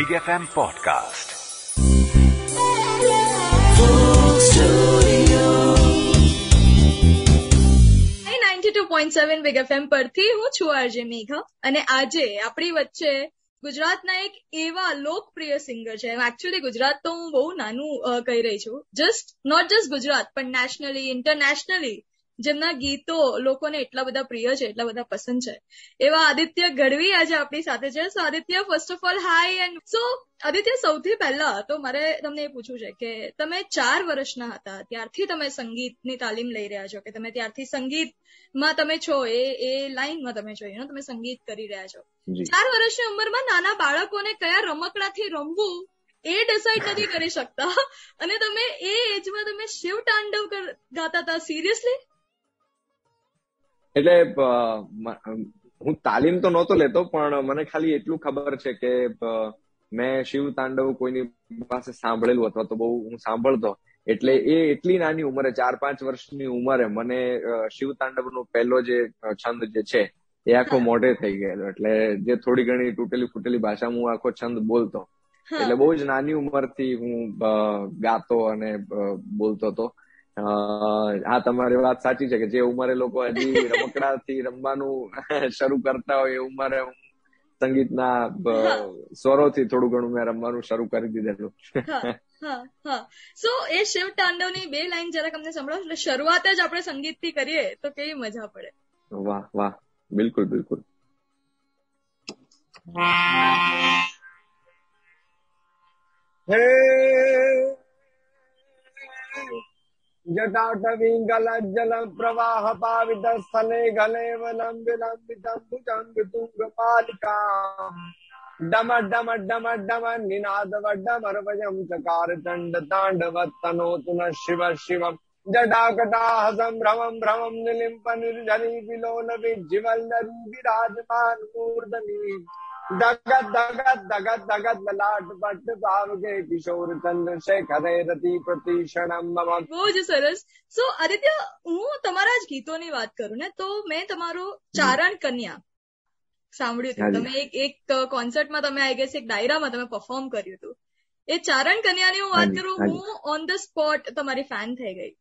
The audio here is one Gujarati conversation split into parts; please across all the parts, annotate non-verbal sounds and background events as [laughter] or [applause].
Podcast. Ninety two point seven big FM પરથી હું છું આરજે મેઘા અને આજે આપણી વચ્ચે ગુજરાતના એક એવા લોકપ્રિય સિંગર છે એકચ્યુઅલી ગુજરાત તો હું બહુ નાનું કહી રહી છું જસ્ટ નોટ જસ્ટ ગુજરાત, પણ નેશનલી ઇન્ટરનેશનલી જેમના ગીતો લોકોને એટલા બધા પ્રિય છે એટલા બધા પસંદ છે. એવા આદિત્ય ગઢવી આજે આપણી સાથે છે. So Aditya first of all hi and so Aditya સૌથી પહેલા તો મારે તમને એ પૂછવું છે કે તમે ચાર વર્ષના હતા ત્યારથી તમે સંગીતની તાલીમ લઈ રહ્યા છો કે તમે ત્યારથી સંગીતમાં તમે છો એ એ લાઈનમાં તમે છો you તમે સંગીત કરી રહ્યા છો. ચાર વર્ષની ઉંમરમાં નાના બાળકોને કયા રમકડાથી રમવું એ ડિસાઈડ નથી કરી શકતા? અને તમે એ એજમાં તમે શિવ તાંડવ ગાતા હતા? સિરિયસલી એટલે હું તાલીમ તો નહોતો લેતો પણ મને ખાલી એટલું ખબર છે કે મેં શિવ તાંડવ કોઈની પાસે સાંભળેલું અથવા તો બહુ હું સાંભળતો. એટલે એ એટલી નાની ઉંમરે ચાર પાંચ વર્ષની ઉંમરે મને શિવ શિવ તાંડવનો પહેલો જે છંદ જે છે એ આખો મોઢે થઈ ગયેલો. એટલે જે થોડી ઘણી તૂટેલી ફૂટેલી ભાષામાં હું આખો છંદ બોલતો. એટલે બહુ જ નાની ઉંમરથી હું ગાતો અને બોલતો હતો. હા તમારી વાત સાચી છે કે જે ઉંમરે લોકો હજી રમકડાથી રમવાનું [laughs] શરૂ કરતા હોય એ ઉંમરે સંગીતના સ્વરોથી થોડું ઘણું મેં રમવાનું શરૂ કરી દીધેલું. હા હા હા. સો એ શિવ તાંડવની બે લાઈન જરાક અમને સંભળાવો એટલે શરૂઆત જ આપણે સંગીતથી કરીએ તો કેવી મજા પડે. વાહ વાહ. બિલકુલ બિલકુલ. હે जटाटविङ्गलज्जल प्रवाह पावित स्थले गलेव लम्बितं भुजङ्ग तुङ्गपालिका डम डम डम डम निनादव डमरवयं चकार चण्ड ताण्डवत्तनोतु न शिव शिवम् जटाकटाह सम्भ्रमं भ्रमं निलिम्प निर्जनी विलोल विज्जिवल्लरी विराजमान मूर्धनि દગત દગત દગત દગત લલાટ પટ ભાવગે કિશોર ચંદ્ર શેખરે રતિ પ્રતિષણમ મમ બહુ જ સરસ. સો આદિત્ય હું તમારા જ ગીતોની વાત કરું ને તો મેં તમારો ચારણ કન્યા સાંભળ્યું હતું. તમે એક એક કોન્સર્ટમાં તમે આઈ ગેસ એક ડાયરામાં તમે પરફોર્મ કર્યું હતું. એ ચારણ કન્યાની હું વાત કરું હું ઓન ધ સ્પોટ તમારી ફેન થઈ ગઈ.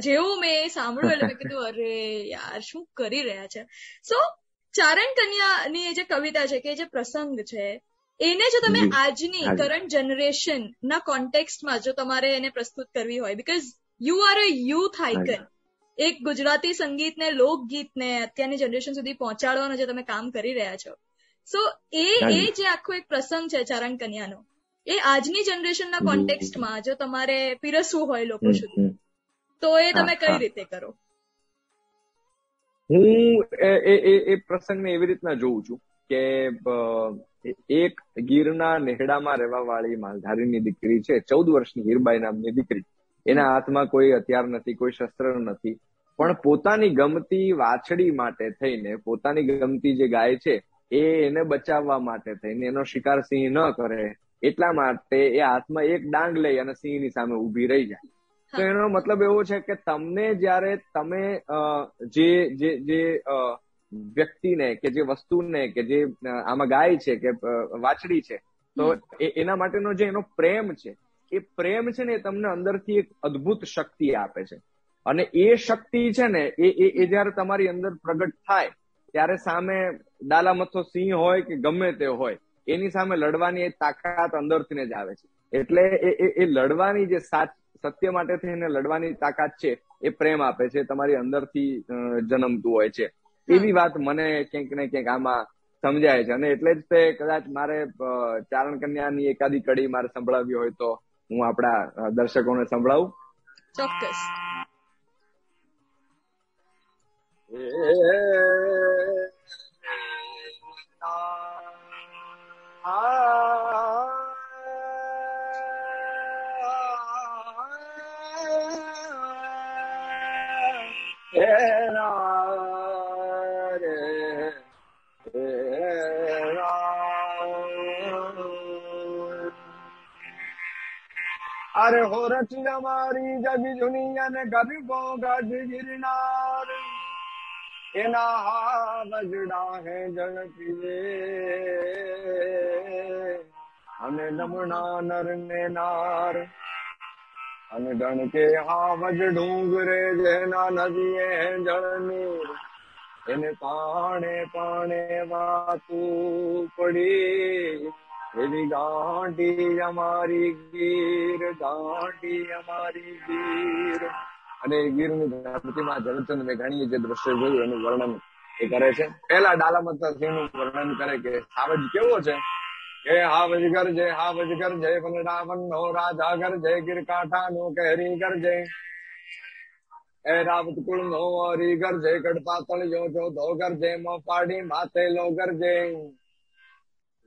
જેવું મેં સાંભળ્યું એટલે મેં કીધું અરે યાર શું કરી રહ્યા છે? સો ચારણ કન્યાની જે કવિતા છે કે જે પ્રસંગ છે એને જો તમે આજની કરંટ જનરેશન ના કોન્ટેક્સ્ટમાં જો તમારે એને પ્રસ્તુત કરવી હોય because you are a youth icon એક ગુજરાતી સંગીતને લોકગીતને અત્યારની જનરેશન સુધી પહોંચાડવાનું જે તમે કામ કરી રહ્યા છો. સો એ એ જે. આખો એક પ્રસંગ છે ચારણ કન્યાનો એ આજની જનરેશનના. કોન્ટેક્સ્ટમાં જો તમારે પીરસવું હોય લોકો સુધી તો એ તમે કઈ રીતે કરો? હું એ, એ- પ્રસંગને એવી રીતના જોઉં છું કે એક ગીરના નેહડામાં રહેવા વાળી માલધારીની દીકરી છે, ચૌદ વર્ષની હીરબાઈ નામની દીકરી. એના હાથમાં કોઈ હથિયાર નથી, કોઈ શસ્ત્ર નથી, પણ પોતાની ગમતી વાછડી માટે થઈને, પોતાની ગમતી જે ગાય છે, એ એને બચાવવા માટે થઈને, એનો શિકાર સિંહ ન કરે, એટલા માટે એ હાથમાં એક ડાંગ લઈ અને સિંહની સામે ઊભી રહી જાય. તો એનો મતલબ એવો છે કે તમને જ્યારે તમે જે જે જે વ્યક્તિને કે જે વસ્તુને કે જે આમાં ગાય છે કે વાછડી છે તો એના માટેનો જે એનો પ્રેમ છે એ પ્રેમ છે ને એ તમને અંદરથી એક અદભુત શક્તિ આપે છે. અને એ શક્તિ છે ને એ એ જ્યારે તમારી અંદર પ્રગટ થાય ત્યારે સામે ડાલામથો સિંહ હોય કે ગમે તે હોય એની સામે લડવાની એ તાકાત અંદરથી જ આવે છે. એટલે એ એ- એ લડવાની જે સાચ સત્ય માટે થઈને લડવાની તાકાત છે એ પ્રેમ આપે છે તમારી અંદરથી જન્મતું હોય છે. એવી વાત મને ક્યાંક ને ક્યાંક આમાં સમજાય છે અને એટલે જ તે કદાચ મારે ચારણ કન્યાની એકાદી કડી મારે સંભળાવી હોય તો હું આપણા દર્શકોને સંભળાવું. ચોક્કસ. રચના મારી જગી દુનિયા ને ગરીબો ગઢ ગિરનાર એના હા વજડા હે જળ પીવે અને નમણા નર ને નાર અને ડણકે હાવજ ડુંગરે જેના નદીએ જળ નીર એને પાણે પાણે વાતું પડી. એવી દાંડી અમારી ગીર, દાંડી અમારી ગીર. અને ગીરની પ્રતિમા જળચંદ મેઘાણીએ જે દ્રશ્ય જોયું એનું વર્ણન એ કરે છે. પેલા ડાલામત સિંહનું વર્ણન કરે કે સાવજ કેવો છે? કે હાવજ ગર જય, હાવજ ગર જય રાવણ નો રાજા ઘર જય ગીર કાંઠા નો કહેરી ઘર જય. એ રાવત કુળ નો હરી ઘર જય ગઢપા જો જો ધો ઘર જય મોપાડી માથે લો ઘર જય.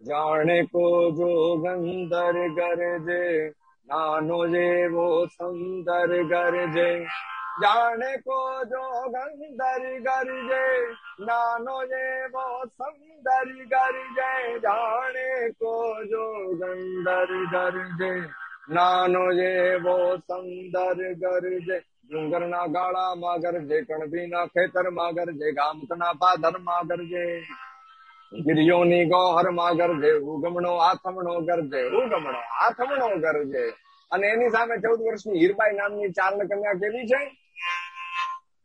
જાણે કો જો ગંદર ગરજે નાનો જેવો સુંદર ગરજે જાણે કો જો ગંદર ગરજે નાનો જેવો સુંદર ગરજે જાણે કો જો ગંદર ગરજે નાનો જેવો સુંદર ગરજે ડુંગરના ગાળામાં ગરજે કણભીના ખેતરમાં ગરજે, ગામકના પાદરમાં ગરજે. ગિરિયોની ગોહરમાં ગરજે ઉગમણો આથમણો ગરજે ઉગમણો આથમણો ગરજે. અને એની સામે ચૌદ વર્ષની હીરબાઈ નામની ચારણ કન્યા કેવી છે?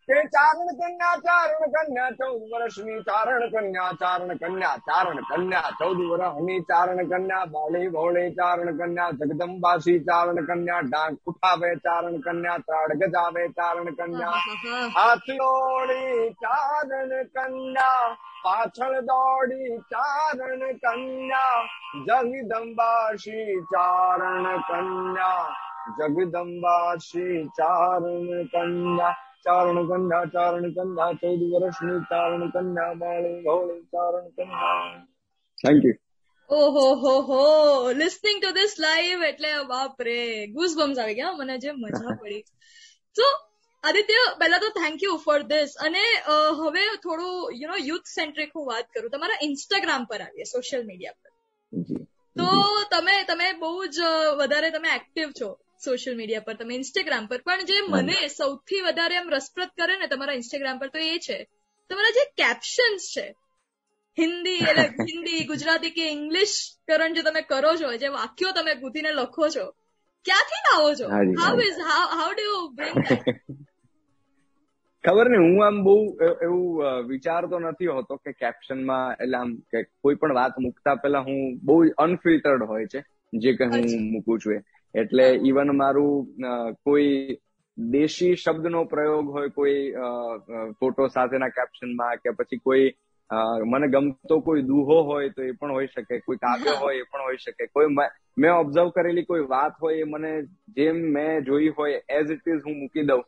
તે ચારણ કન્યા ચારણ કન્યા ચૌદ વર્ષની ચારણ કન્યા ચારણ કન્યા ચારણ કન્યા ચૌદ વર્ષની ચારણ કન્યા બાળી ભોળી ચારણ કન્યા જગદંબાસી ચારણ કન્યા ડાંગ ઉઠાવે ચારણ કન્યા ત્રાડ ગજાવે ચારણ કન્યા હાથ ચારણ કન્યા પાછળ દોડી ચારણ કન્યા જગદંબાશી ચારણ કન્યા જગદંબાશી ચારણ કન્યા ચારણ કન્યા ચારણ કન્યા ચૌદ વર્ષની ચારણ કન્યા માળી ભોળી ચારણ કન્યા થેન્ક યુ ઓહો હો હો લિસનિંગ ટુ ધીસ લાઈવ એટલે બાપ રે ગુઝ બમ્સ આવી. ગયા મને જે મજા પડી. તો આદિત્ય પહેલા તો થેન્ક યુ ફોર ધીસ અને હવે થોડું યુ નો યુથ સેન્ટ્રિક હું વાત કરું. તમારા ઇન્સ્ટાગ્રામ પર આવીએ સોશિયલ મીડિયા પર. તો તમે તમે બહુ જ વધારે તમે એક્ટિવ છો સોશિયલ મીડિયા પર. તમે ઇન્સ્ટાગ્રામ પર. પણ જે મને સૌથી વધારે એમ રસપ્રદ કરે ને તમારા ઇન્સ્ટાગ્રામ પર તો એ છે તમારા જે કેપ્શન્સ છે હિન્દી એટલે [laughs] હિન્દી ગુજરાતી કે ઇંગ્લિશ કરણ જે તમે કરો છો જે વાક્યો તમે ગૂંથીને લખો છો ક્યાંથી લાવો છો? How is how how do you bring ખબર નહીં હું આમ બહુ એવું વિચારતો નથી હોતો કે કેપ્શનમાં એટલે આમ કે કોઈ પણ વાત મૂકતા પહેલા હું બહુ અનફિલ્ટર્ડ હોય છે જે કે હું મૂકું છું એટલે ઇવન મારું કોઈ દેશી શબ્દનો પ્રયોગ હોય કોઈ ફોટો સાથેના કેપ્શનમાં કે પછી કોઈ મને ગમતો કોઈ દુહો હોય તો એ પણ હોઈ શકે કોઈ કાવ્ય હોય એ પણ હોઈ શકે. કોઈ મેં ઓબ્ઝર્વ કરેલી કોઈ વાત હોય એ મને જેમ મેં જોઈ હોય એઝ ઇટ ઇઝ હું મૂકી દઉં.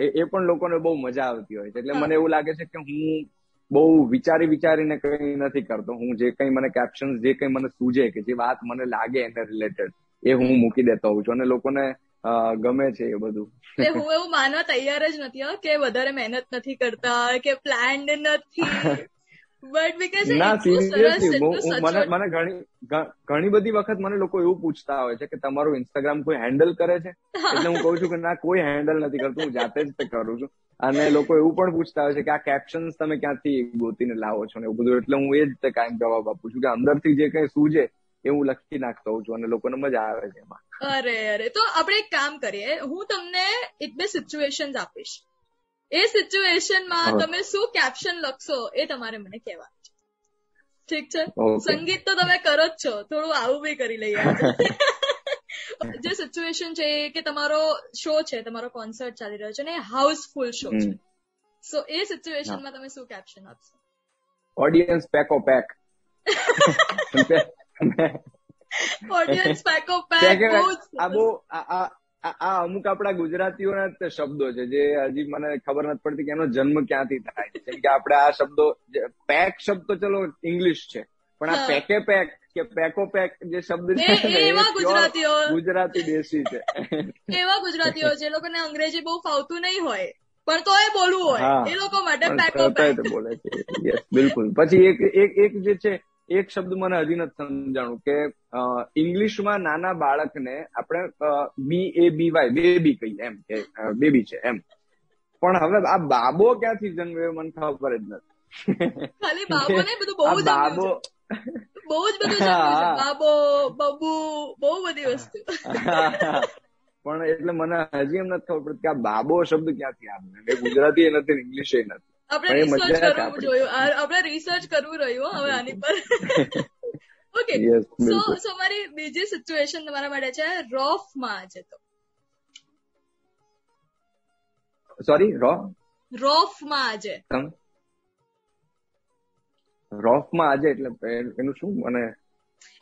એ પણ લોકોને બહુ મજા આવતી હોય છે. એટલે મને એવું લાગે છે કે હું બહુ વિચારી વિચારીને કઈ નથી કરતો. હું જે કઈ મને કેપ્શન જે કઈ મને સૂજે કે જે વાત મને લાગે એને રિલેટેડ એ હું મૂકી દેતો હોઉં છું. અને લોકોને ગમે છે એ બધું. હું એવું માનવા તૈયાર જ નથી કે વધારે મહેનત નથી કરતા કે પ્લાન નથી. [laughs] બટ બીકોઝ ના સિરિયસલી મને મને ઘણી ઘણી બધી વખત મને લોકો એવું પૂછતા હોય છે કે તમારું ઇન્સ્ટાગ્રામ કોઈ હેન્ડલ કરે છે? એટલે હું કહું છું કે ના કોઈ હેન્ડલ નથી કરતું હું જાતે જ તે કરું છું. અને લોકો એવું પણ પૂછતા હોય છે કે આ કેપ્શન્સ તમે ક્યાંથી ગોતીને લાવો છો ને એવું બધું. એટલે હું એ જ રીતે કાયમ જવાબ આપું છું કે અંદરથી જે કઈ સૂજે એ હું લખી નાખતો હોઉં છું અને લોકોને મજા આવે છે એમાં. અરે અરે. તો આપણે એક કામ કરીએ. હું તમને એક બે સિચ્યુએશન આપીશ. એ સિચ્યુએશનમાં તમે શું કેપ્શન લખશો એ તમારે મને કહેવાનું છે. ઠીક છે? સંગીત તો તમે કરો જ છો. થોડું આવું બી કરી લઈએ [laughs] જે સિચ્યુએશન છે કે તમારો શો છે તમારો કોન્સર્ટ ચાલી રહ્યો છે ને હાઉસફુલ શો છે. સો એ સિચ્યુએશનમાં તમે શું કેપ્શન આપશો? ઓડિયન્સ પેકો પેક ઓડિયન્સ પેકો પેક આ બહુ આ અમુક આપણા ગુજરાતીઓના શબ્દો છે જે હજી મને ખબર નથી પડતી કે એનો જન્મ ક્યાંથી થાય જેમ કે આપણે આ શબ્દો પેક શબ્દ તો ચલો ઇંગ્લિશ છે પણ આ પેકે પેક કે પેકો પેક જે શબ્દ છે એવા ગુજરાતીઓ. ગુજરાતી દેશી છે. એવા ગુજરાતીઓ છે લોકોને અંગ્રેજી બહુ ફાવતું નહીં હોય પણ તો એ બોલવું હોય. એ લોકો માટે પેકો પેક. બોલે છે. યસ બિલકુલ. પછી એક એક એક જે છે એક શબ્દ મને હજી નથી સમજાણું કે ઇંગ્લિશમાં નાના બાળકને આપણે બી એ બી વાય બેબી કહીએ એમ કે બેબી છે એમ. પણ હવે આ બાબો ક્યાંથી જન્મ્યો મને ખબર જ નથી. ખાલી બાબો ને બધું બહુ બાબો બહુ જ બધું બાબો બબુ બહુ બધી વસ્તુ. પણ એટલે મને હજી એમ નથી ખબર પડતી કે આ બાબો શબ્દ ક્યાંથી આવે? ગુજરાતી એ નથી ઇંગ્લિશ એ નથી. આપણે રિસર્ચ કરવું જોયું. આપણે રિસર્ચ કરવું રહ્યું હવે [laughs] આની પર. ઓકે સો સો મારી બીજી સિચ્યુએશન તમારા માટે છે રોફમાં આજે તો. Sorry row? રોફમાં આજે રોફમાં આજે એટલે એનું શું મને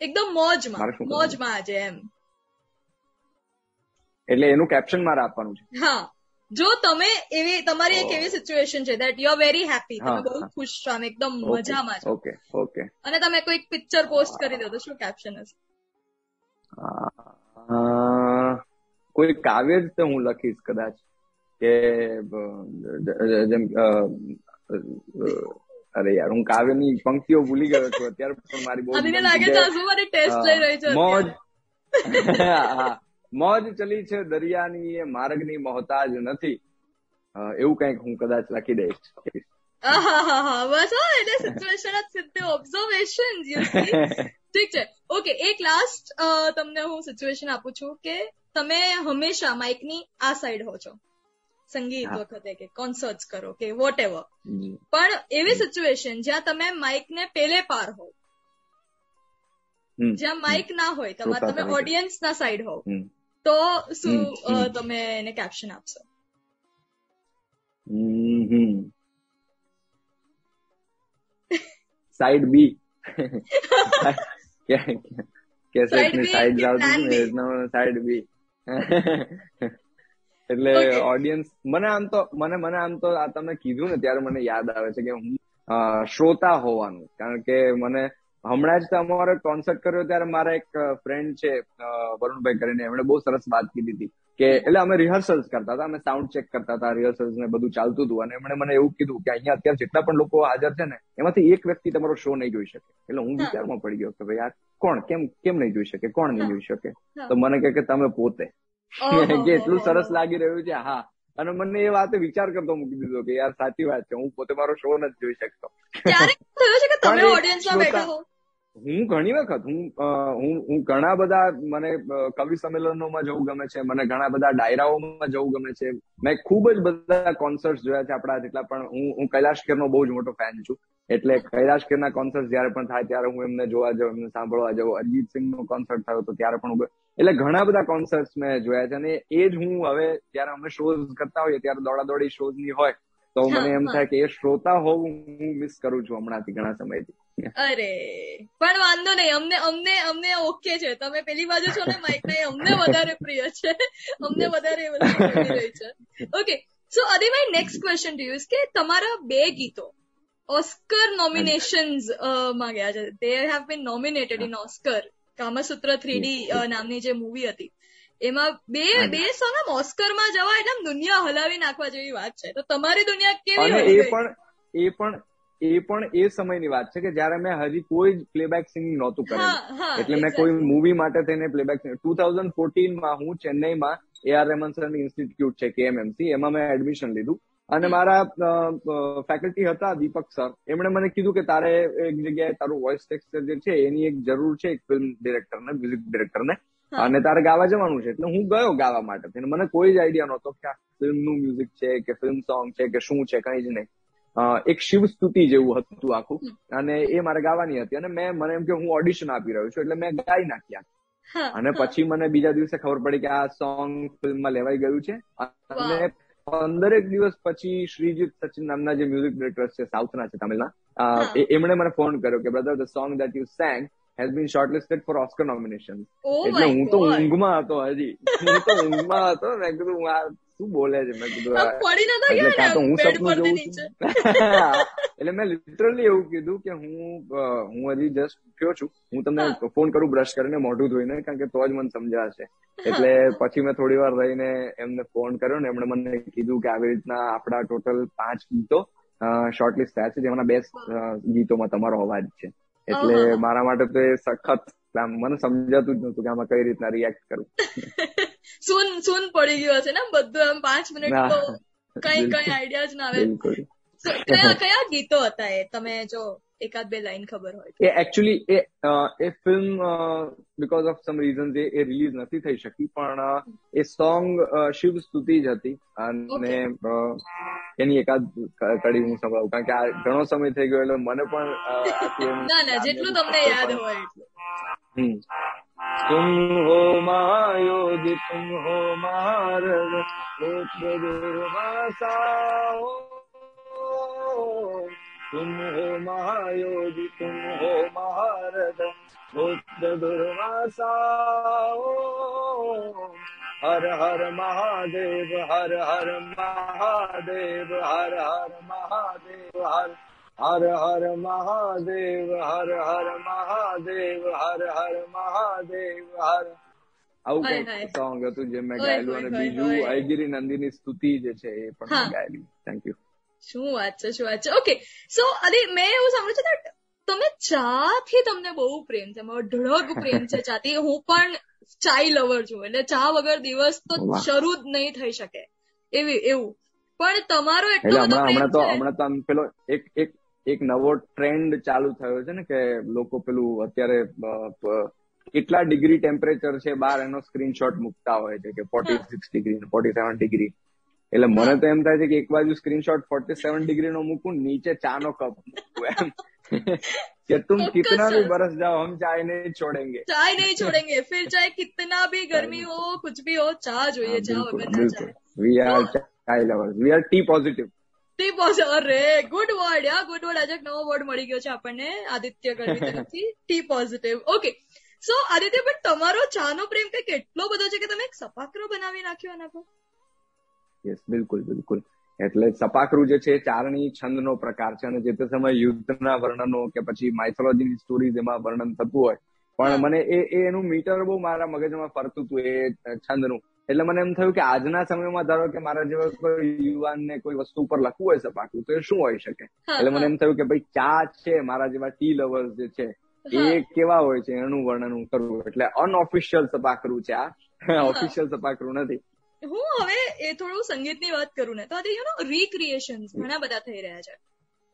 એકદમ મોજમાં મોજમાં આજે એમ. એટલે એનું કેપ્શન મારે આપવાનું છે. હા. જો તમે એવી તમારી એક એવી સિચ્યુએશન છે that you are very happy તમે બહુ ખુશ છો આમ એકદમ મજામાં છો. Okay okay. અને તમે કોઈક પિક્ચર પોસ્ટ કરી દો તો શું કેપ્શન હશે? કોઈ કાવ્ય જ તો હું લખીશ કદાચ કે જેમ અરે યાર હું કાવ્યની પંક્તિઓ ભૂલી ગયો છું અત્યારે પણ મારી બહુ લાગે છે ટેસ્ટ લઈ રહી છે મોજ. [laughs] મોજ ચલી છે દરિયાની એ માર્ગની મોહતાજ નથી. એવું કંઈક હું કદાચ લખી દઈશ. બસ એટલે સિચ્યુએશન જ સિદ્ધ ઓબ્ઝર્વેશન [laughs] ઠીક છે. ઓકે એક લાસ્ટ તમને હું સિચ્યુએશન આપું છું કે તમે હંમેશા માઇકની આ સાઈડ હો છો. સંગીત વખતે કે કોન્સર્ટ કરો કે વોટ એવર પણ એવી સિચ્યુએશન જ્યાં તમે માઇક ને પેલે પાર હો. જ્યાં માઇક ના હોય તમારે તમે ઓડિયન્સ ના સાઈડ હો. તો શું તમે એને કેપ્શન આપશો? સાઈડ બી કેસેટની સાઈડ આવતી સાઈડ બી [laughs] એટલે ઓડિયન્સ મને આમ તો મને મને આમ તો આ તમે કીધું ને ત્યારે મને યાદ આવે છે કે હું શ્રોતા હોવાનું. કારણ કે મને હમણાં જ તમારો કોન્સર્ટ કર્યો ત્યારે મારા એક ફ્રેન્ડ છે વરુણભાઈ કરીને એમણે બહુ સરસ વાત કીધી હતી કે એટલે અમે રિહર્સલ્સ કરતા હતા અમે સાઉન્ડ ચેક કરતા હતા રિહર્સલ્સ ને બધું ચાલતું હતું અને એમણે મને એવું કીધું કે અહીંયા અત્યારે જેટલા પણ લોકો હાજર છે ને એમાંથી એક વ્યક્તિ તમારો શો નહીં જોઈ શકે. એટલે હું વિચારમાં પડી ગયો કે ભાઈ આ કોણ? કેમ કેમ નહીં જોઈ શકે? કોણ નહીં જોઈ શકે? તો મને કહે કે તમે પોતે. કે એટલું સરસ લાગી રહ્યું છે હા. અને મને એ વાતે વિચાર કરતો મૂકી દીધો કે યાર સાચી વાત છે હું પોતે મારો શો નથી જોઈ શકતો. હું? ઘણી વખત, હું હું હું ઘણા બધા મને કવિ સંમેલનોમાં જવું ગમે છે, મને ઘણા બધા ડાયરાઓમાં જવું ગમે છે. મેં ખૂબ જ બધા કોન્સર્ટ જોયા છે આપણા જેટલા, પણ હું હું કૈલાશ ખેરનો બહુ જ મોટો ફેન છું. એટલે કૈલાશ ખેરના કોન્સર્ટ જયારે પણ થાય ત્યારે હું એમને જોવા જાઉં, એમને સાંભળવા જાઉં. અરિજીત સિંહ નો કોન્સર્ટ થયો તો ત્યારે પણ હું એટલે ઘણા બધા કોન્સર્ટ મેં જોયા છે અને એ જ હું હવે, જયારે અમે શોઝ કરતા હોઈએ, ત્યારે દોડા દોડી શોઝની હોય તો મને એમ થાય કે એ શ્રોતા હોવું હું મિસ કરું છું હમણાંથી ઘણા સમયથી. અરે પણ વાંધો નહીં. અમને અમને અમને ઓકે છે. તમે પેલી બાજુ છો ને માઇક ને અમને વધારે પ્રિય છે. અમને વધારે રહી છે. ઓકે સો અદિભાઈ નેક્સ્ટ ક્વેશ્ચન ટુ યુ કે તમારા બે ગીતો ઓસ્કર નોમિનેશન્સમાં ગયા છે. They have been nominated in Oscar Kamasutra three D નામની જે મૂવી હતી. એમાં બે બે સોના આમ જવા એટલે દુનિયા હલાવી નાખવા જેવી વાત છે. તો તમારી દુનિયા કેવી એ પણ એ પણ એ પણ એ સમયની વાત છે કે જયારે મેં હજી કોઈ જ પ્લેબેક સિંગિંગ નહોતું કરેલું. એટલે મેં કોઈ મૂવી માટે થઈને પ્લેબેક ટુ થાઉઝન્ડ ફોર્ટીનમાં હું ચેન્નઈમાં એ આર રેમન સરની ઇન્સ્ટિટ્યૂટ છે કેએમએમસી એમાં મેં એડમિશન લીધું. અને મારા ફેકલ્ટી હતા દીપક સર. એમણે મને કીધું કે તારે એક જગ્યાએ તારું વોઇસ ટેક્સચર જે છે એની એક જરૂર છે એક ફિલ્મ ડિરેક્ટરને મ્યુઝિક ડિરેક્ટરને અને તારે ગાવા જવાનું છે. એટલે હું ગયો ગાવા માટે. મને કોઈ જ આઈડિયા નહોતો કે આ ફિલ્મનું મ્યુઝિક છે કે ફિલ્મ સોંગ છે કે શું છે કઈ જ નહીં. એક શિવ સ્તુતિ જેવું હતું આખું. અને એ મારે ગાવાની હતી. અને મેં મને એમ કે હું ઓડિશન આપી રહ્યો છું. એટલે મેં ગાઈ નાખ્યા. અને પછી મને બીજા દિવસે ખબર પડી કે આ સોંગ ફિલ્મમાં લેવાઈ ગયું છે. અને પંદરેક દિવસ પછી શ્રીજીત સચિન નામના જે મ્યુઝિક ડિરેક્ટર છે સાઉથના છે તમિલના એમણે મને ફોન કર્યો કે brother the song that you sang has been shortlisted for Oscar nomination એટલે હું તો ઊંઘમાં હતો હજી. હું તો ઊંઘમાં હતો. મેં કીધું આ શું બોલે છે? મેં કીધું એટલે કાં તો હું સપનું જોઉં છું. [laughs] એટલે મેં લિટરલી એવું કીધું કે હું હું હજી જસ્ટ ઉઠ્યો છું. હું તમને ફોન કરું બ્રશ કરીને મોઢું ધોઈને કારણ કે તો જ મને સમજાશે. એટલે પછી મેં થોડી વાર રહીને એમને ફોન કર્યો ને એમણે મને કીધું કે આવી રીતના આપણા ટોટલ પાંચ ગીતો શોર્ટલિસ્ટ થયા છે જેમાંના બેસ્ટ ગીતોમાં તમારો અવાજ છે. એટલે મારા માટે તો એ સખત મને સમજાતું જ નતું કે આમાં કઈ રીતના રિએક્ટ કરું. [laughs] સુન સુન પડી ગયું હશે ને બધું આમ પાંચ મિનિટ તો કઈ કઈ આઈડિયા જ ના આવે. કયા કયા ગીતો હતા એ? તમે જો એકાદ બે લાઈન ખબર હોય એ એકચ્યુઅલી એ એ film because of some reason A release નથી થઈ શકી પણ એ સોંગ શિવ સ્તુતિ જ હતી અને એની એકાદ કડી હું સંભળાવું કારણ કે આ ઘણો સમય થઈ ગયો એટલે મને પણ ના ના જેટલું તમને યાદ હોય એટલું હમ तुम हो महायोगी तुम हो महारग पुत्र दुर्वासा तुम हो महायोगी तुम हो महारग पुत्र दुर्वासा हर हर महादेव हर हर महादेव हर हर महादेव हर હર હર મહાદેવ હર હર મહાદેવ હર હર મહાદેવ હર આવું કઈક સોંગ હતું જે મેં ગાયેલું અને બીજું અયગીરી નંદીની સ્તુતિ જે છે એ પણ મેં ગાયેલી થેન્ક યુ શું વાત છે શું વાત છે. ઓકે સો અરે મેં એવું સાંભળ્યું છે તમે ચા થી તમને બહુ પ્રેમ છે મારો ઢળક પ્રેમ છે ચાથી. હું પણ ચાય લવર છું એટલે ચા વગર દિવસ તો શરૂ જ નહીં થઈ શકે. એવી એવું. પણ તમારો એટલો બધો હમણાં તો હમણાં તો આમ પેલો એક એક એક નવો ટ્રેન્ડ ચાલુ થયો છે ને કે લોકો પેલું અત્યારે કેટલા ડિગ્રી ટેમ્પરેચર છે બાર એનો સ્ક્રીનશોટ મૂકતા હોય છે કે forty six degree forty seven degree એટલે મને તો એમ થાય છે કે એક બાજુ સ્ક્રીનશોટ ફોર્ટી સેવન ડિગ્રી નો મૂકું નીચે ચા નો કપ મૂકું એમ कि तुम कितना भी बरस जाओ हम चाय नहीं छोड़ेंगे चाय नहीं छोड़ेंगे फिर चाहे कितना भी गर्मी हो कुछ भी हो चા જોઈએ ચા વગર ના ચાલે we are chai lovers we are tea positive tea positive અરે good word yeah good word આજે નવો વર્ડ મળી ગયો છે આપણને આદિત્ય ગઢવી તરફથી tea positive okay so Aditya પણ તમારો ચાનો પ્રેમ કઈક એટલો બધો છે કે તમે એક સપાકરો બનાવી નાખ્યો આના પર યસ બિલકુલ બિલકુલ. એટલે સપાકરું જે છે ચારણી છંદનો પ્રકાર છે. અને જે તે સમયે યુદ્ધના વર્ણનો કે પછી માઇથોલોજીની સ્ટોરીઝ એમાં વર્ણન થતું હોય. પણ મને એ એનું મીટર બહુ મારા મગજમાં ફરતું હતું એ છંદનું. એટલે મને એમ થયું કે આજના સમયમાં ધારો કે મારા જેવા કોઈ યુવાનને કોઈ વસ્તુ ઉપર લખવું હોય સપાકરું તો એ શું હોઈ શકે? એટલે મને એમ થયું કે ભાઈ ચા છે મારા જેવા ટી લવર્સ જે છે એ કેવા હોય છે એનું વર્ણન હું કરું? એટલે અનઓફિશિયલ સપાકરું છે આ. ઓફિશિયલ [laughs] સપાકરું નથી. હું હવે એ થોડું સંગીતની વાત કરું ને તો યુ નો રિક્રિએશન ઘણા બધા થઈ રહ્યા છે.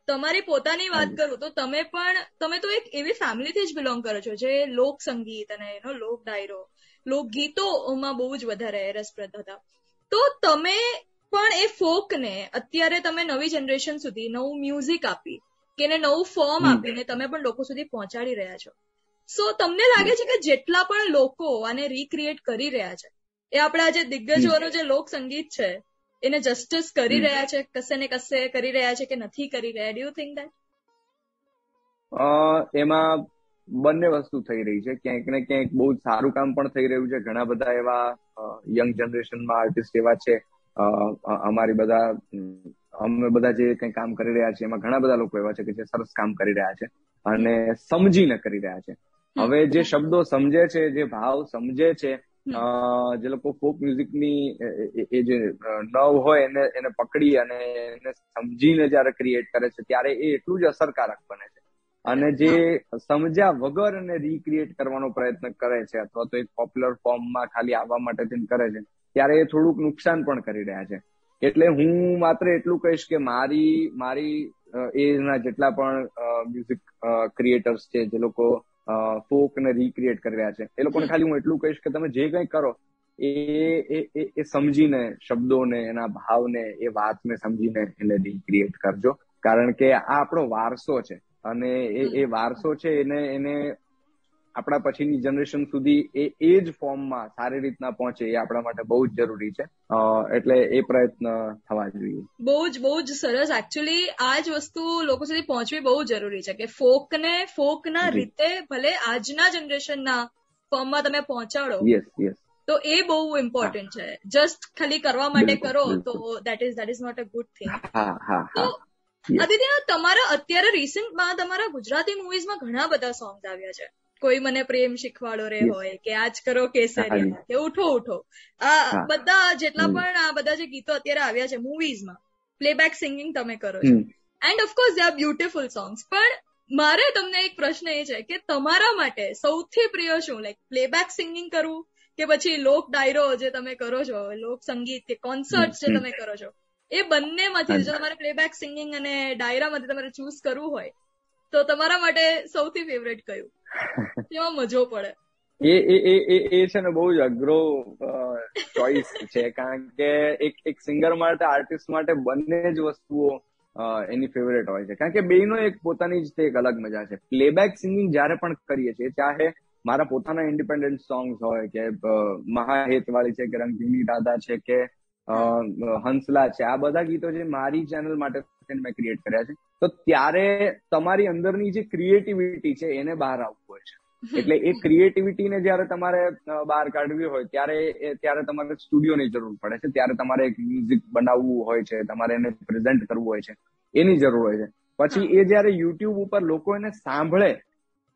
તમારી પોતાની વાત કરું તો તમે પણ તમે તો એક એવી ફેમિલીથી જ બિલોંગ કરો છો જે લોક સંગીત અને એનો લોક ડાયરો લોકગીતોમાં બહુ જ વધારે રસપ્રદ હતા. તો તમે પણ એ ફોકને અત્યારે તમે નવી જનરેશન સુધી નવું મ્યુઝિક આપી કે એને નવું ફોર્મ આપીને તમે પણ લોકો સુધી પહોંચાડી રહ્યા છો. સો તમને લાગે છે કે જેટલા પણ લોકો આને રિક્રિએટ કરી રહ્યા છે એ આપણા જે દિગ્ગજોનું જે લોક સંગીત છે એને જસ્ટિસ કરી રહ્યા છે કશે ને કશે કરી રહ્યા છે કે નથી કરી રહ્યા ડુ યુ થિંક દેટ એમાં બંને વસ્તુ થઈ રહી છે. ક્યાંક ને ક્યાંક બહુ સારું કામ પણ થઈ રહ્યું છે. ઘણા બધા એવા યંગ જનરેશનમાં આર્ટિસ્ટ એવા છે. અમારી બધા અમે બધા જે કંઈ કામ કરી રહ્યા છીએ એમાં ઘણા બધા લોકો એવા છે કે જે સરસ કામ કરી રહ્યા છે અને સમજીને કરી રહ્યા છે. હવે જે શબ્દો સમજે છે જે ભાવ સમજે છે જે લોકો ફોક મ્યુઝિકની એ જે નવ હોય એને એને પકડી અને એને સમજીને જ્યારે ક્રિએટ કરે છે, ત્યારે એ એટલું જ અસરકારક બને છે. અને જે સમજ્યા વગર અને રીક્રિએટ કરવાનો પ્રયત્ન કરે છે, અથવા તો એક પોપ્યુલર ફોર્મમાં ખાલી આવવા માટે કરે છે, ત્યારે એ થોડુંક નુકસાન પણ કરી રહ્યા છે. એટલે હું માત્ર એટલું કહીશ કે મારી મારી એજના જેટલા પણ મ્યુઝિક ક્રિએટર્સ છે, જે લોકો ફોક ને રીક્રિએટ કરી રહ્યા છે. એ લોકોને ખાલી હું એટલું કહીશ કે તમે જે કંઈ કરો એ એ સમજીને શબ્દોને એના ભાવને એ વાતને સમજીને એને રીક્રિએટ કરજો. કારણ કે આ આપણો વારસો છે. અને એ એ વારસો છે એને એને આપણા પછીની જનરેશન સુધી એ એ જ ફોર્મમાં સારી રીતના પહોંચે એ આપણા માટે બહુ જ જરૂરી છે. એટલે એ પ્રયત્ન થવા જોઈએ. બહુ જ બહુ જ સરસ. એકચ્યુઅલી આ જ વસ્તુ લોકો સુધી પહોંચવી બહુ જરૂરી છે કે ફોકને ફોકના રીતે ભલે આજના જનરેશનના ફોર્મમાં તમે પહોંચાડો. યસ યસ તો એ બહુ ઇમ્પોર્ટન્ટ છે. જસ્ટ ખાલી કરવા માટે કરો તો that is that is not a good thing હા આદિત્ય તમારા અત્યારે રિસન્ટમાં તમારા ગુજરાતી મુવીઝમાં ઘણા બધા સોંગ્સ આવ્યા છે. કોઈ મને પ્રેમ શીખવાડો રે હોય કે આજ કરો કેસરી કે ઉઠો ઉઠો. આ બધા જેટલા પણ આ બધા જે ગીતો અત્યારે આવ્યા છે મૂવીઝમાં પ્લેબેક સિંગિંગ તમે કરો છો. And of course they are beautiful songs પણ મારે તમને એક પ્રશ્ન એ છે કે તમારા માટે સૌથી પ્રિય શું? લાઈક પ્લેબેક સિંગિંગ કરવું કે પછી લોક ડાયરો જે તમે કરો છો લોક સંગીત કે કોન્સર્ટ જે તમે કરો છો એ બંનેમાંથી જો તમારે પ્લેબેક સિંગિંગ અને ડાયરામાંથી તમારે ચૂઝ કરવું હોય તો તમારા માટે સૌથી ફેવરેટ કયું? [laughs] એમાં મજો પડે. એ એ એ એ એ છે ને બહુ જ અઘરો ચોઈસ છે. કારણ કે એક એક સિંગર માટે આર્ટિસ્ટ માટે બંને જ વસ્તુઓ એની ફેવરેટ હોય છે. કારણ કે બેનો એક પોતાની જ તે એક અલગ મજા છે. પ્લેબેક સિંગિંગ જયારે પણ કરીએ છીએ, ચાહે મારા પોતાના ઇન્ડિપેન્ડન્ટ સોંગ્સ હોય કે મહાહેત વાળી છે કે રંગીની દાદા છે કે હંસલા છે. આ બધા ગીતો જે મારી ચેનલ માટે મેં ક્રિએટ કર્યા છે. તો ત્યારે તમારી અંદરની જે ક્રિએટિવિટી છે, એને બહાર છે એટલે એ ક્રિએટિવિટી ને જયારે તમારે બહાર કાઢવી હોય ત્યારે ત્યારે તમારે સ્ટુડિયોની જરૂર પડે છે. ત્યારે તમારે એક મ્યુઝિક બનાવવું હોય છે તમારે એને પ્રેઝન્ટ કરવું હોય છે એની જરૂર હોય છે. પછી એ જયારે યુટ્યુબ ઉપર લોકો એને સાંભળે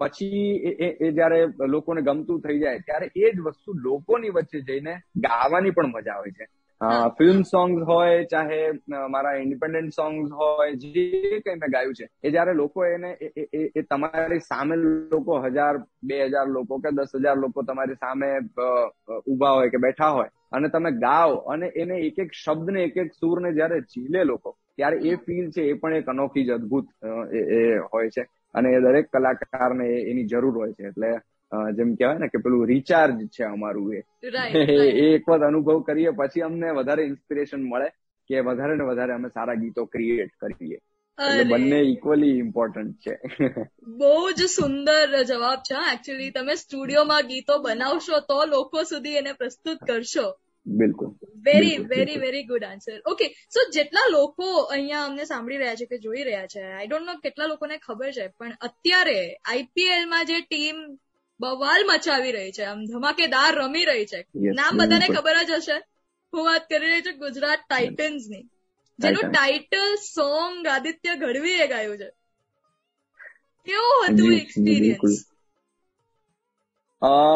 પછી એ જયારે લોકોને ગમતું થઈ જાય ત્યારે એ જ વસ્તુ લોકોની વચ્ચે જઈને ગાવાની પણ મજા આવે છે. ફિલ્મ સોંગ્સ હોય ચાહે મારા ઇન્ડિપેન્ડન્ટ સોંગ્સ હોય જે કઈ મેં ગાયું છે એ જયારે લોકો એને એ તમારી સામે લોકો હજાર બે હજાર લોકો કે દસ હજાર લોકો તમારી સામે ઊભા હોય કે બેઠા હોય અને તમે ગાઓ અને એને એક એક શબ્દ ને એક એક સુર ને જયારે ઝીલે લોકો ત્યારે એ ફીલ છે એ પણ એક અનોખી જ અદભુત એ હોય છે અને એ દરેક કલાકારને એની જરૂર હોય છે એટલે જેમ કહેવાય ને કે પેલું રિચાર્જ છે અમારું એ. એક વખત અનુભવ કરીએ પછી અમને વધારે ઇન્સ્પિરેશન મળે કે વધારે ને વધારે અમે સારા ગીતો ક્રિએટ કરીએ. એટલે બંને ઇક્વલી ઇમ્પોર્ટન્ટ છે. બહુ જ સુંદર જવાબ છે એકચ્યુઅલી તમે સ્ટુડિયોમાં ગીતો બનાવશો તો લોકો સુધી એને પ્રસ્તુત કરશો. બિલકુલ. Very very very good answer okay so જેટલા લોકો અહીંયા અમને સાંભળી રહ્યા છે કે જોઈ રહ્યા છે આઈ ડોન્ટ નો કેટલા લોકોને ખબર છે પણ અત્યારે આઈપીએલમાં જે ટીમ બવાલ મચાવી રહી છે આમ ધમાકેદાર રમી રહી છે. નામ બધાને ખબર જ હશે. હું વાત કરી રહી છું ગુજરાત ટાઇટન્સની જેનું ટાઇટલ સોંગ આદિત્ય ગઢવીએ ગાયું છે. કેવું હતું એક્સપિરિયન્સ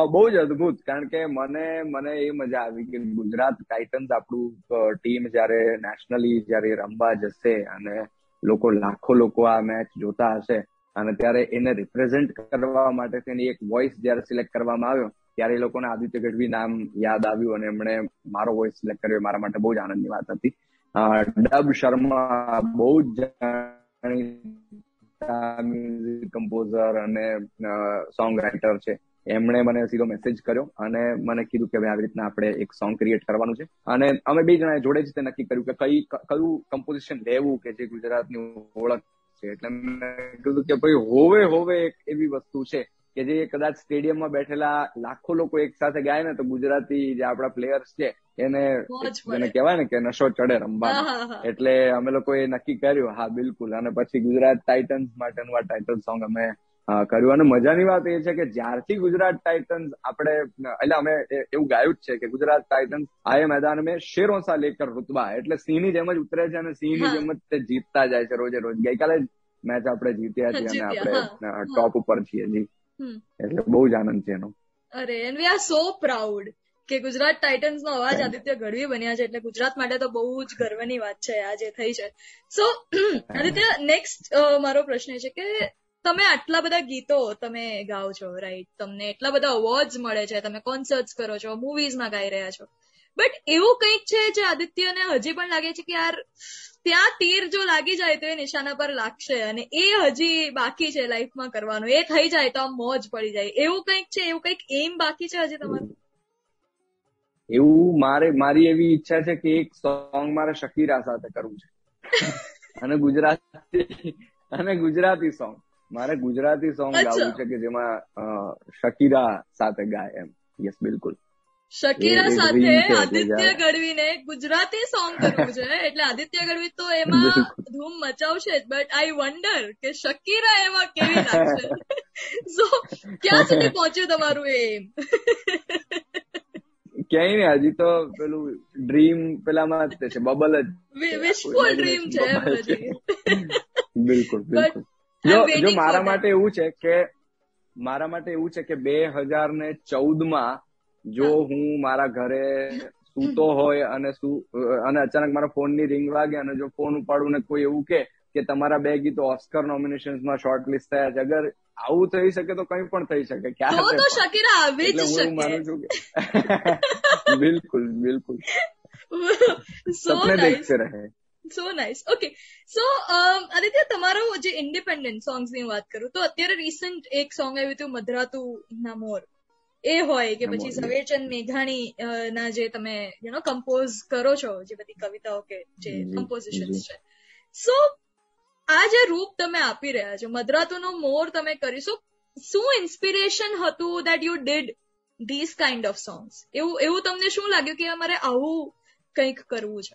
બહુ જ અદભુત કારણ કે મને મને એ મજા આવી કે ગુજરાત ટાઇટન્સ આપણું ટીમ જયારે નેશનલી જયારે રમવા જશે અને લોકો લાખો લોકો આ મેચ જોતા હશે અને ત્યારે એને રિપ્રેઝેન્ટ કરવા માટે તેની એક વોઇસ જયારે સિલેક્ટ કરવામાં આવ્યો, ત્યારે એ લોકોને આદિત્ય ગઢવી નામ યાદ આવ્યું અને એમણે મારો વોઇસ સિલેક્ટ કર્યો. મારા માટે બહુ જ આનંદની વાત હતી. ડબ શર્મા બહુ જ કમ્પોઝર અને સોંગ રાઇટર છે. એમણે મને સીધો મેસેજ કર્યો અને મને કીધું કે આવી રીતના આપણે એક સોંગ ક્રિએટ કરવાનું છે. અને અમે બે જણાએ જોડે જ તે નક્કી કર્યું કે કઈ કયું કમ્પોઝિશન લેવું કે જે ગુજરાતની ઓળખ છે. એટલે મેં કીધું કે ભાઈ હોવે હોવે એક એવી વસ્તુ છે કે જે કદાચ સ્ટેડિયમમાં બેઠેલા લાખો લોકો એક સાથે ગાય ને તો ગુજરાતી જે આપણા પ્લેયર્સ છે એને એને કહેવાય ને કે નશો ચડે રમવાનો. એટલે અમે લોકો એ નક્કી કર્યું હા બિલકુલ. અને પછી ગુજરાત ટાઇટન્સ માટેનું આ ટાઇટલ સોંગ અમે કર્યું. અને મજાની વાત એ છે કે જ્યારથી ગુજરાત ટાઇટન્સ આપણે એટલે અમે એવું ગાયું જ છે કે ગુજરાત ટાઇટન્સ આયે મેદાન મેં શેરો સા લેકર રૂતબા એટલે સિંહની જેમ જ ઉતરે છે અને સિંહની જેમ જ તે જીતતા જાય છે રોજે રોજ. ગઈકાલે મેચ આપણે જીત્યા છીએ અને આપણે ટોપ ઉપર છીએ જી. એટલે બહુ જ આનંદ છે એનો. અરે and we are so proud કે ગુજરાત ટાઇટન્સ નો અવાજ આદિત્ય ગઢવી બન્યા છે. એટલે ગુજરાત માટે તો બહુ જ ગર્વની વાત છે આ જે થઈ છે. સો આદિત્ય નેક્સ્ટ મારો પ્રશ્ન છે કે તમે આટલા બધા ગીતો તમે ગાઓ છો રાઈટ તમને એટલા બધા અવોર્ડ્સ મળે છે તમે કોન્સર્ટ્સ કરો છો મૂવીઝમાં ગાઈ રહ્યા છો. બટ એવું કંઈક છે જે આદિત્યને હજી પણ લાગે છે કે યાર ત્યાં તીર જો લાગી જાય તો એ નિશાના પર લાગશે અને એ હજી બાકી છે લાઈફમાં કરવાનું. એ થઈ જાય તો આમ મોજ પડી જાય. એવું કંઈક છે? એવું કંઈક એમ બાકી છે હજી તમારું? એવું મારે મારી એવી ઈચ્છા છે કે એક સોંગ મારે શકીરા સાથે કરવું છે. [laughs] અને ગુજરાતી અને ગુજરાતી સોંગ મારે ગુજરાતી સોંગ ગાવું છે કે જેમાં શકીરા સાથે ગાય એમ. યસ બિલકુલ. શકીરા સાથે આદિત્ય ગઢવીને ગુજરાતી સોંગ કરવું છે. એટલે આદિત્ય ગઢવી તો એમાં ધૂમ મચાવશે જ બટ આઈ વન્ડર કે શકીરા એમાં કેવી લાગશે? [laughs] સો ક્યાં સુધી પહોંચ્યું તમારું એમ ક્યાંય ને હજી તો પેલું ડ્રીમ પેલામાં જ છે બબલ જ વિશફુલ ડ્રીમ છે [laughs] બિલકુલ બિલકુલ. જો જો મારા માટે એવું છે કે મારા માટે એવું છે કે બે હજાર ને ચૌદમાં જો હું મારા ઘરે સૂતો હોય અને અને અચાનક મારા ફોનની રિંગ વાગે અને જો ફોન ઉપાડું ને કોઈ એવું કે કે તમારા બે ગીતો ઓસ્કર નોમિનેશનમાં શોર્ટ લિસ્ટ થયા છે અગર આવું થઈ શકે તો કઈ પણ થઈ શકે ક્યારે તો શકીરા જ માનું છું કે બિલકુલ બિલકુલ સપને દેખતે રહે so nice okay so Aditya તમારો જે ઇન્ડિપેન્ડન્ટ સોંગ્સની વાત કરું તો અત્યારે રિસન્ટ એક સોંગ આવ્યું હતું મધરાતુ ના મોર. એ હોય કે પછી ઝવેરચંદ મેઘાણી ના જે તમે યુ નો કમ્પોઝ કરો છો જે બધી કવિતાઓ કે જે કમ્પોઝિશન છે. સો આ જે રૂપ તમે આપી રહ્યા છો મધરાતુનો મોર તમે કરીશો શું ઇન્સ્પિરેશન હતું that you did this kind of songs એવું એવું તમને શું લાગ્યું કે અમારે આવું કંઈક કરવું છે?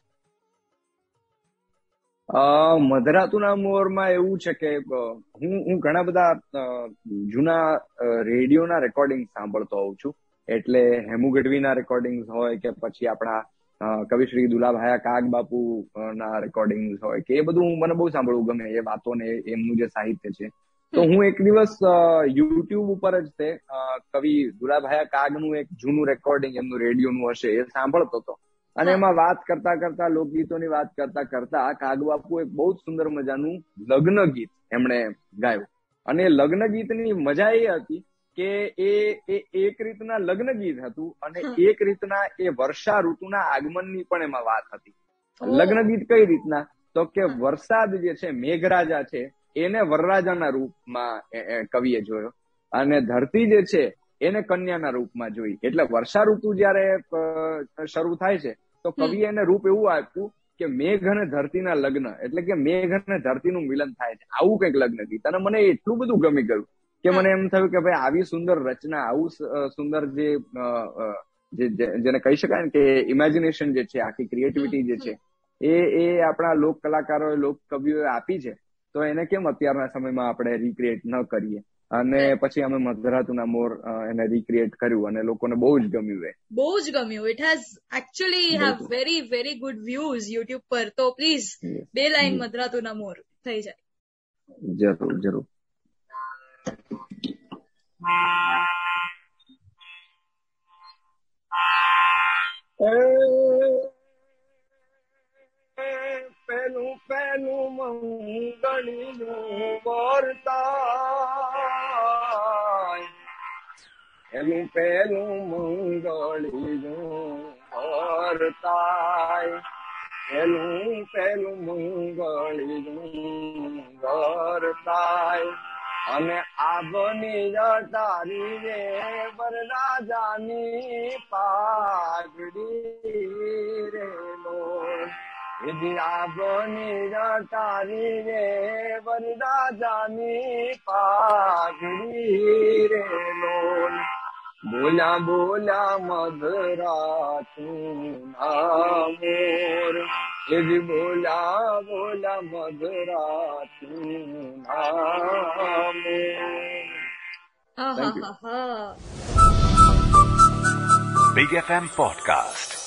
મધરાતુના મોરમાં એવું છે કે હું હું ઘણા બધા જૂના રેડિયોના રેકોર્ડિંગ સાંભળતો હોઉં છું. એટલે હેમુ ગઢવીના રેકોર્ડિંગ હોય કે પછી આપણા કવિ શ્રી દુલાભાયા કાગ બાપુ ના રેકોર્ડિંગ હોય કે એ બધું મને બહુ સાંભળવું ગમે, એ વાતો ને એમનું જે સાહિત્ય છે. તો હું એક દિવસ યુટ્યુબ ઉપર જ તે કવિ દુલાભાયા કાગનું એક જૂનું રેકોર્ડિંગ એમનું રેડિયોનું હશે એ સાંભળતો હતો. અને એમાં વાત કરતા કરતા લોકગીતોની વાત કરતા કરતા કાગ બાપુ એક બહુ જ સુંદર મજાનું લગ્ન ગીત એમણે ગાયું. અને લગ્ન ગીતની મજા એ હતી કે એ એક રીતના લગ્ન ગીત હતું અને એક રીતના એ વર્ષા ઋતુના આગમનની પણ એમાં વાત હતી. લગ્ન ગીત કઈ રીતના? તો કે વરસાદ જે છે મેઘરાજા છે એને વરરાજાના રૂપમાં કવિએ જોયો. અને ધરતી જે છે એને કન્યાના રૂપમાં જોઈ. એટલે વર્ષા ઋતુ જયારે શરૂ થાય છે તો કવિ એને રૂપ એવું આપ્યું કે મેઘ અને ધરતીના લગ્ન એટલે કે મેઘ અને ધરતીનું મિલન થાય છે. આવું કંઈક લગ્ન ગીત. અને મને એટલું બધું ગમી ગયું કે મને એમ થયું કે ભાઈ આવી સુંદર રચના આવું સુંદર જે જેને કહી શકાય ને કે ઇમેજિનેશન જે છે આખી ક્રિએટિવિટી જે છે એ એ આપણા લોક કલાકારોએ લોક કવિઓએ આપી છે. તો એને કેમ અત્યારના સમયમાં આપણે રિક્રિએટ ન કરીએ? અને પછી અમે મધરાતુના મોર એને રિક્રિએટ કર્યું અને લોકોને બહુ જ ગમ્યું એ. બહુ જ ગમ્યું. It has actually have very very good views YouTube પર. તો પ્લીઝ બે લાઈન મધરાતુના મોર થઈ જાય. જરૂર જરૂર. પેલું પેલું મંગળીનું વર્તા પેલું પેલું મંગળીનું વર્તાય પેલું પેલું મંગળીનું વર્તાય અને આબની તારી રે વરરાજાની પાઘડી રે લોન આબની તારી રે વરરાજાની પાઘડી રે લોન બોલા બોલા મધરા તું મોર એ બોલા બોલા મધરા તું મોર. Big FM Podcast.